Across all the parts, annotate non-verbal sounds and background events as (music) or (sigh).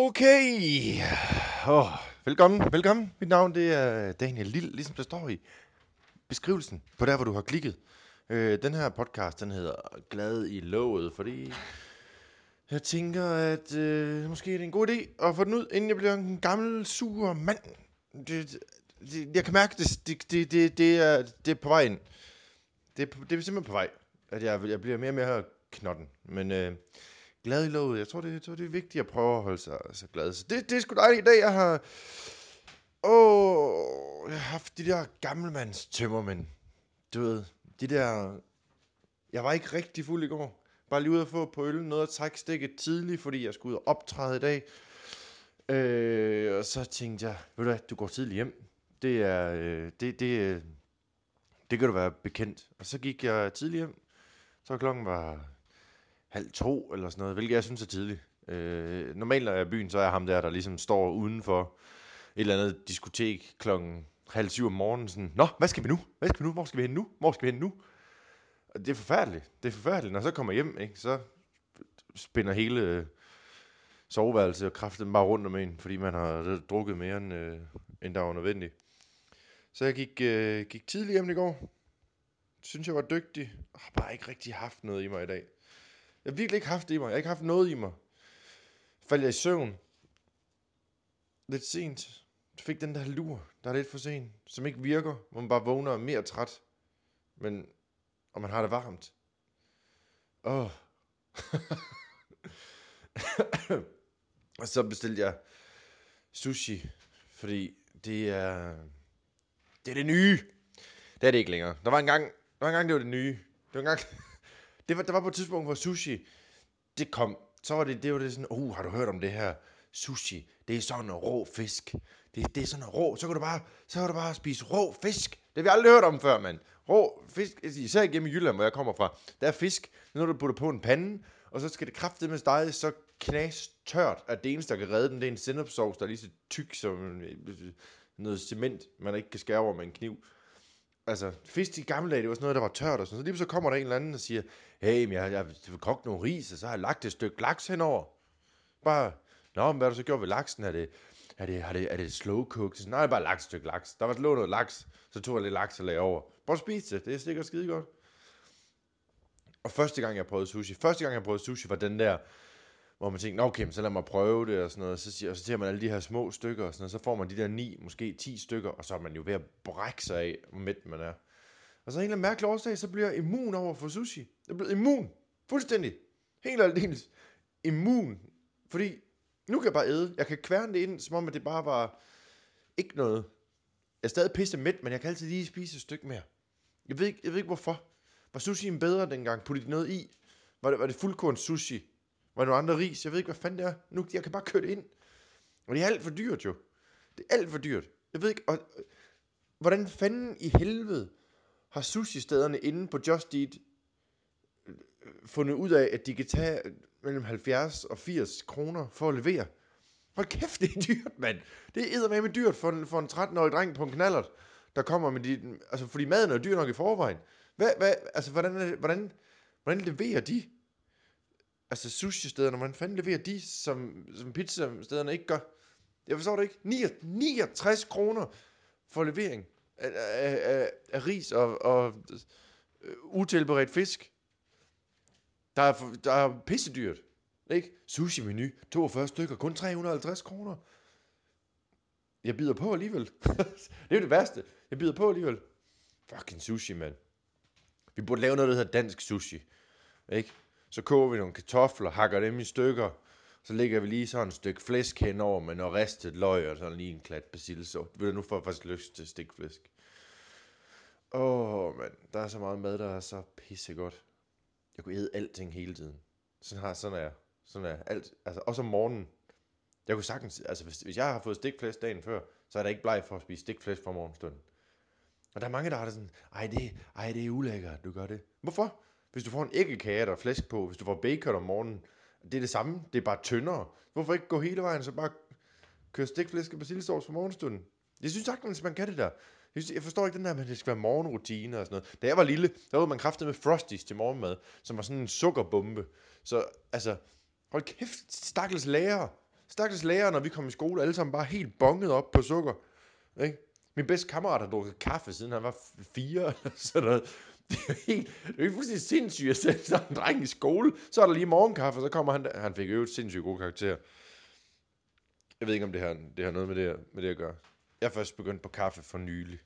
Okay. Oh, velkommen, velkommen. Mit navn det er Daniel Lille, ligesom der står i beskrivelsen på der, hvor du har klikket. Øh, den her podcast, den hedder Glad i låget, fordi jeg tænker, at øh, måske er det en god idé at få den ud, inden jeg bliver en gammel, sur mand. Det, det, jeg kan mærke, det, det, det, det, det, er, det er på vej ind. Det, det er simpelthen på vej, at jeg, jeg bliver mere og mere knotten. Men øh, glad i låget. Jeg tror, det, jeg tror, det er vigtigt at prøve at holde sig så glad. Så det, det er sgu dejligt i dag. Jeg har... Åh, jeg har haft de der gammelmands tømmermænd. Du ved, de der... Jeg var ikke rigtig fuld i går. Bare lige ude at få på øl. Noget at trække stikket tidligt, fordi jeg skulle ud og optræde i dag. Øh, og så tænkte jeg, ved du hvad, du går tidligt hjem. Det er... Øh, det, det, øh, det kan du være bekendt. Og så gik jeg tidligt hjem. Så klokken var halv to eller sådan noget, hvilket jeg synes er tidligt. Øh, normalt når jeg er i byen, så er ham der, der ligesom står udenfor et eller andet diskotek klokken halv syv om morgenen. Sådan, Nå, hvad skal vi nu? Hvad skal vi nu? Hvor skal vi hen nu? Hvor skal vi hen nu? Og det er forfærdeligt. Det er forfærdeligt. Når så kommer hjem, ikke, så spænder hele øh, soveværelset og kraften bare rundt om en, fordi man har drukket mere, end, øh, end der var nødvendigt. Så jeg gik, øh, gik tidligt hjem i går. Synes jeg var dygtig. Jeg har bare ikke rigtig haft noget i mig i dag. Jeg har virkelig ikke haft det i mig. Jeg har ikke haft noget i mig. Faldt jeg i søvn. Lidt sent. Fik den der lur, der er lidt for sent. Som ikke virker. Hvor man bare vågner og mere træt. Men, og man har det varmt. Åh. Oh. og så bestilte jeg sushi. Fordi det er... Det er det nye. Det er det ikke længere. Der var en gang, der var en gang det var det nye. Det var en gang, det var, der var på et tidspunkt, hvor sushi, det kom. Så var det, det var det sådan, uh, har du hørt om det her? Sushi, det er sådan en rå fisk. Det, det er sådan en rå, så kan du bare, så kan du bare spise rå fisk. Det har vi aldrig hørt om før, mand. Rå fisk, især igennem i Jylland, hvor jeg kommer fra. Der er fisk, når du putter på en pande, og så skal det kraftigt med stege, så knas tørt, at det eneste, der kan redde den, det er en sennepsovs, der er lige så tyk som øh, øh, noget cement, man ikke kan skære over med en kniv altså, fisk i gamle dage, det var sådan noget, der var tørt og sådan Så lige så kommer der en eller anden og siger, hey, men jeg, jeg, jeg vil nogle ris, og så har jeg lagt et stykke laks henover. Bare, nå, men hvad har du så gjort ved laksen? Er det, er det, er det, er det slow cooked? Så, nej, bare lagt et stykke laks. Der var lå noget laks, så tog jeg lidt laks og lagde over. Bare spis spise det, det er sikkert skide godt. Og første gang, jeg prøvede sushi, første gang, jeg prøvede sushi, var den der, hvor man tænker, okay, så lad mig prøve det og sådan noget. Så, siger, og så ser man alle de her små stykker og sådan noget. Så får man de der ni, måske 10 stykker, og så er man jo ved at brække sig af, hvor mæt man er. Og så en eller anden mærkelig årsag, så bliver jeg immun over for sushi. Jeg bliver immun. Fuldstændig. Helt aldeles immun. Fordi nu kan jeg bare æde. Jeg kan kværne det ind, som om at det bare var ikke noget. Jeg er stadig pisse mæt, men jeg kan altid lige spise et stykke mere. Jeg ved ikke, jeg ved ikke hvorfor. Var sushien bedre dengang? Puttede de noget i? Var det, var det fuldkorn sushi? Var der nogle andre ris? Jeg ved ikke, hvad fanden det er. Nu, jeg kan bare køre det ind. Og det er alt for dyrt jo. Det er alt for dyrt. Jeg ved ikke, og, øh, hvordan fanden i helvede har sushi-stederne inde på Just Eat øh, fundet ud af, at de kan tage øh, mellem 70 og 80 kroner for at levere. Hold kæft, det er dyrt, mand. Det er med dyrt for en, for en 13-årig dreng på en knallert, der kommer med de... Altså, fordi maden er dyr nok i forvejen. Hvad, hvad, altså, hvordan, hvordan, hvordan leverer de? Altså sushi-stederne, hvordan fanden leverer de, som, som pizza-stederne ikke gør? Jeg forstår det ikke. 69 kroner for levering af, af, af, af ris og, og uh, utilberedt fisk. Der er, der er pissedyrt. Ikke? Sushi-menu, 42 stykker, kun 350 kroner. Jeg bider på alligevel. (laughs) det er jo det værste. Jeg bider på alligevel. Fucking sushi, mand. Vi burde lave noget, der hedder dansk sushi. Ikke? Så koger vi nogle kartofler, hakker dem i stykker, så lægger vi lige sådan et stykke flæsk henover med noget ristet løg og sådan lige en klat persilleså. Ved du, nu får jeg faktisk lyst til stikflæsk. Åh, oh, mand. Der er så meget mad, der er så pissegodt. Jeg kunne æde alting hele tiden. Sådan har sådan er jeg. Sådan er jeg. Alt, altså, også om morgenen. Jeg kunne sagtens, altså hvis, hvis jeg har fået stikflæsk dagen før, så er der ikke bleg for at spise stikflæsk fra morgenstunden. Og der er mange, der har det sådan, ej det, ej, det er ulækkert, du gør det. Hvorfor? Hvis du får en æggekage, der er flæsk på, hvis du får bacon om morgenen, det er det samme, det er bare tyndere. Hvorfor ikke gå hele vejen, så bare køre stikflæsk og persillesovs for morgenstunden? Jeg synes sagtens, man kan det der. Jeg, synes, jeg forstår ikke den der, at det skal være morgenrutine og sådan noget. Da jeg var lille, der var man kraftet med Frosties til morgenmad, som var sådan en sukkerbombe. Så altså, hold kæft, stakkels lærer. Stakkels lærer, når vi kom i skole, alle sammen bare helt bonget op på sukker. Ikke? Min bedste kammerat har drukket kaffe, siden han var fire, eller sådan noget. (laughs) Det er jo helt, det er jo fuldstændig sindssygt at sætte sådan en dreng i skole. Så er der lige morgenkaffe, og så kommer han, der. han fik øvet sindssygt gode karakterer. Jeg ved ikke, om det har, det har noget med det, med det at gøre. Jeg er først begyndt på kaffe for nylig.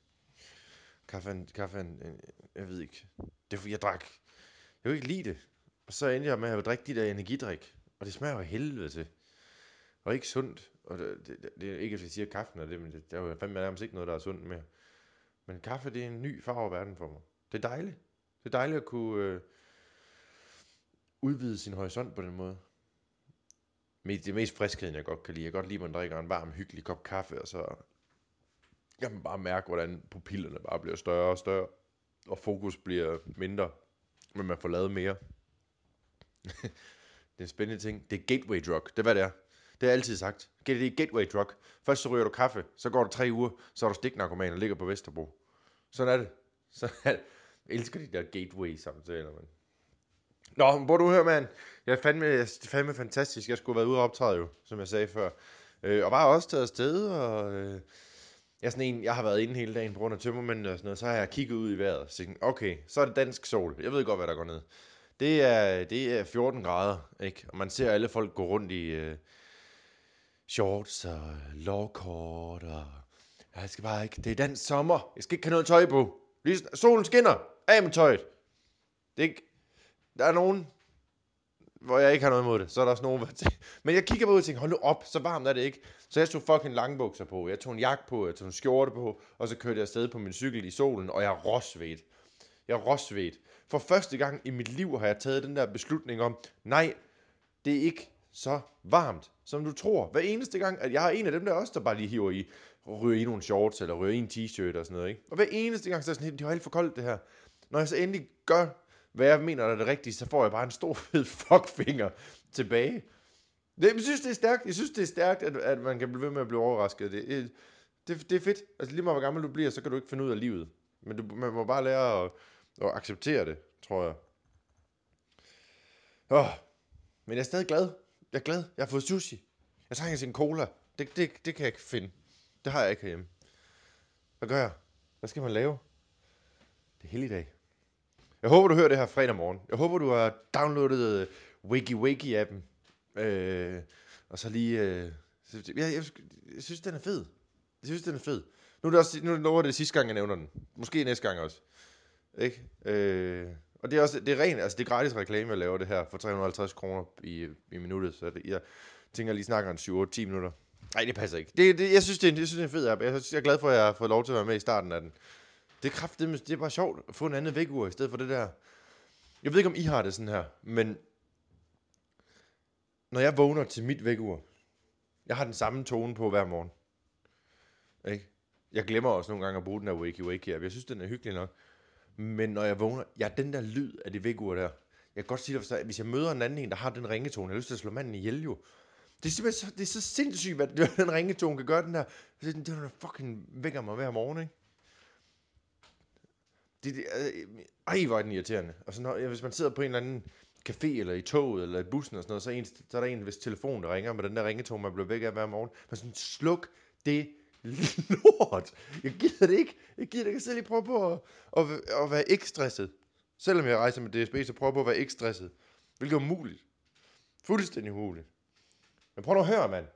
Kaffe, en, kaffe en, en, jeg ved ikke. Det er fordi, jeg drak. Jeg vil ikke lide det. Og så endte jeg med at drikke de der energidrik. Og det smager jo helvede til. Og ikke sundt. Og det, det, det er ikke, at jeg siger, at kaffen er det, men det, der er jo fandme nærmest ikke noget, der er sundt mere. Men kaffe, det er en ny farve verden for mig. Det er dejligt. Det er dejligt at kunne øh, udvide sin horisont på den måde. Men det er mest friskheden, jeg godt kan lide. Jeg kan godt lide, at man drikker en varm, hyggelig kop kaffe, og så jeg kan man bare mærke, hvordan pupillerne bare bliver større og større, og fokus bliver mindre, men man får lavet mere. (laughs) det er en spændende ting. Det er gateway drug. Det er, hvad det er. Det har jeg altid sagt. Det er gateway drug. Først så ryger du kaffe, så går der tre uger, så er du stiknarkoman og ligger på Vesterbro. Sådan er det. Så er det. Jeg elsker de der gateway samtaler, mand. Nå, hvor du hører, mand. Jeg er fandme, jeg er fandme fantastisk. Jeg skulle have været ude og optræde jo, som jeg sagde før. Øh, og bare også taget afsted, og... Øh, jeg, er sådan en, jeg har været inde hele dagen på grund af tømmermændene og sådan noget, så har jeg kigget ud i vejret og tænkt, okay, så er det dansk sol. Jeg ved godt, hvad der går ned. Det er, det er 14 grader, ikke? Og man ser alle folk gå rundt i øh, shorts og lovkort og... Jeg skal bare ikke... Det er dansk sommer. Jeg skal ikke have noget tøj på. Lige, solen skinner. Af med tøjet. Det er ikke... Der er nogen, hvor jeg ikke har noget imod det. Så er der også nogen, hvor jeg (laughs) Men jeg kigger på ud og tænker, hold nu op, så varmt er det ikke. Så jeg tog fucking langbukser på. Jeg tog en jakke på, jeg tog en skjorte på, og så kørte jeg afsted på min cykel i solen, og jeg rosvedt. Jeg rosvedt. For første gang i mit liv har jeg taget den der beslutning om, nej, det er ikke så varmt, som du tror. Hver eneste gang, at jeg er en af dem der også, der bare lige hiver i, ryger i nogle shorts, eller ryger i en t-shirt og sådan noget, ikke? Og hver eneste gang, så er jeg sådan, det er helt for koldt det her. Når jeg så endelig gør hvad jeg mener er det rigtige, så får jeg bare en stor (laughs) fed fuckfinger tilbage. Jeg synes, det er stærkt. Jeg synes, det er stærkt, at, at man kan blive ved med at blive overrasket. Det, øh, det, det er fedt. Altså lige meget hvor gammel du bliver, så kan du ikke finde ud af livet. Men du, man må bare lære at, at acceptere det, tror jeg. Oh, men jeg er stadig glad. Jeg er glad. Jeg har fået sushi. Jeg trænger til en cola. Det, det, det kan jeg ikke finde. Det har jeg ikke herhjemme. Hvad gør jeg? Hvad skal man lave? Det er helligdag. Jeg håber, du hører det her fredag morgen. Jeg håber, du har downloadet øh, Wiki Wiki-appen. Øh, og så lige... Øh, jeg, jeg, jeg, jeg synes, den er fed. Jeg synes, den er fed. Nu er det, også, nu lover det sidste gang, jeg nævner den. Måske næste gang også. Ikke? Øh, og det er også det er rent, altså det er gratis reklame, jeg laver det her for 350 kroner i, i minuttet. Så det, jeg tænker lige snakker en 7-8-10 minutter. Nej, det passer ikke. Det, det, jeg, synes, det er, jeg synes, det er en fed app. Jeg, jeg er glad for, at jeg har fået lov til at være med i starten af den. Det er kraftigt, det er bare sjovt at få en anden vækkeur, i stedet for det der. Jeg ved ikke, om I har det sådan her, men når jeg vågner til mit vækkeur, jeg har den samme tone på hver morgen. Ikke? Jeg glemmer også nogle gange at bruge den der wakey wakey app. Jeg synes, den er hyggelig nok. Men når jeg vågner, ja, den der lyd af det vækkeur der. Jeg kan godt sige dig, hvis jeg møder en anden en, der har den ringetone, jeg har lyst til at slå manden ihjel jo. Det er simpelthen så, det er så sindssygt, hvad (laughs) den ringetone kan gøre, den der. Det, det, det fucking vækker mig hver morgen, ikke? Det, det, øh, øh, ej, hvor er den irriterende. Og så når, hvis man sidder på en eller anden café, eller i toget, eller i bussen og sådan noget, så en, så er der en, hvis telefon, der ringer med den der ringetone, man bliver væk af hver morgen. Man sådan, sluk det (laughs) lort. Jeg gider det ikke. Jeg gider det ikke. Jeg skal lige prøve på at, at, at, være ikke stresset. Selvom jeg rejser med DSB, så prøver jeg på at være ikke stresset. Hvilket er umuligt. Fuldstændig umuligt. Men prøv nu at høre, mand.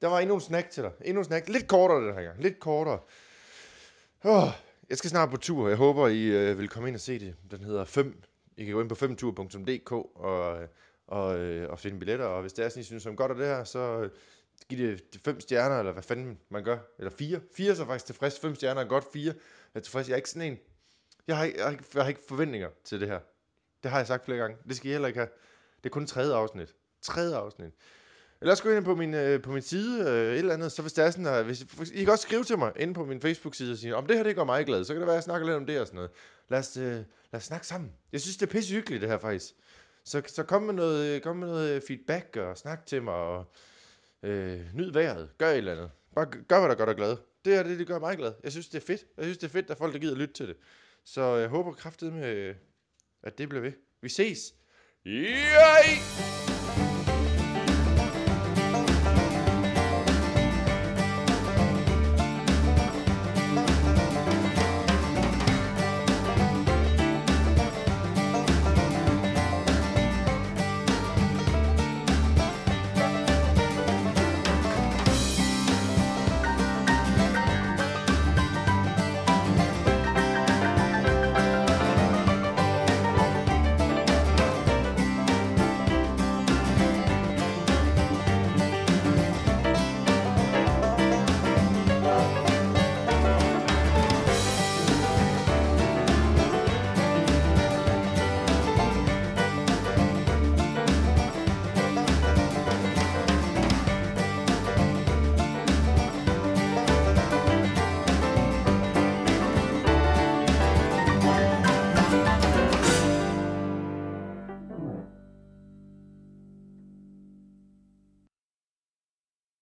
Der var endnu en snack til dig. Endnu en snack. Lidt kortere den her gang. Lidt kortere. Oh, jeg skal snart på tur. Jeg håber, I øh, vil komme ind og se det. Den hedder 5. I kan gå ind på 5tur.dk og, øh, og, øh, og finde billetter. Og hvis det er sådan, I synes om godt af det her, så øh, giv det, det fem stjerner, eller hvad fanden man gør. Eller fire. Fire er så faktisk tilfreds. Fem stjerner er godt. Fire er tilfreds. Jeg er ikke sådan en. Jeg har, jeg, har ikke, jeg har ikke forventninger til det her. Det har jeg sagt flere gange. Det skal I heller ikke have. Det er kun tredje afsnit. Tredje afsnit. Eller også gå ind på min, øh, på min side, øh, et eller andet, så hvis det er sådan, at hvis, I kan også skrive til mig inde på min Facebook-side og sige, om det her det gør mig glad, så kan det være, at jeg snakker lidt om det og sådan noget. Lad os, øh, lad os snakke sammen. Jeg synes, det er pisse hyggeligt, det her faktisk. Så, så kom, med noget, øh, kom med noget øh, feedback og snak til mig og øh, nyd vejret. Gør et eller andet. Bare gør, hvad der gør dig glad. Det er det, det gør mig glad. Jeg synes, det er fedt. Jeg synes, det er fedt, at folk der gider lytte til det. Så øh, jeg håber kraftigt med, at det bliver ved. Vi ses. Yay!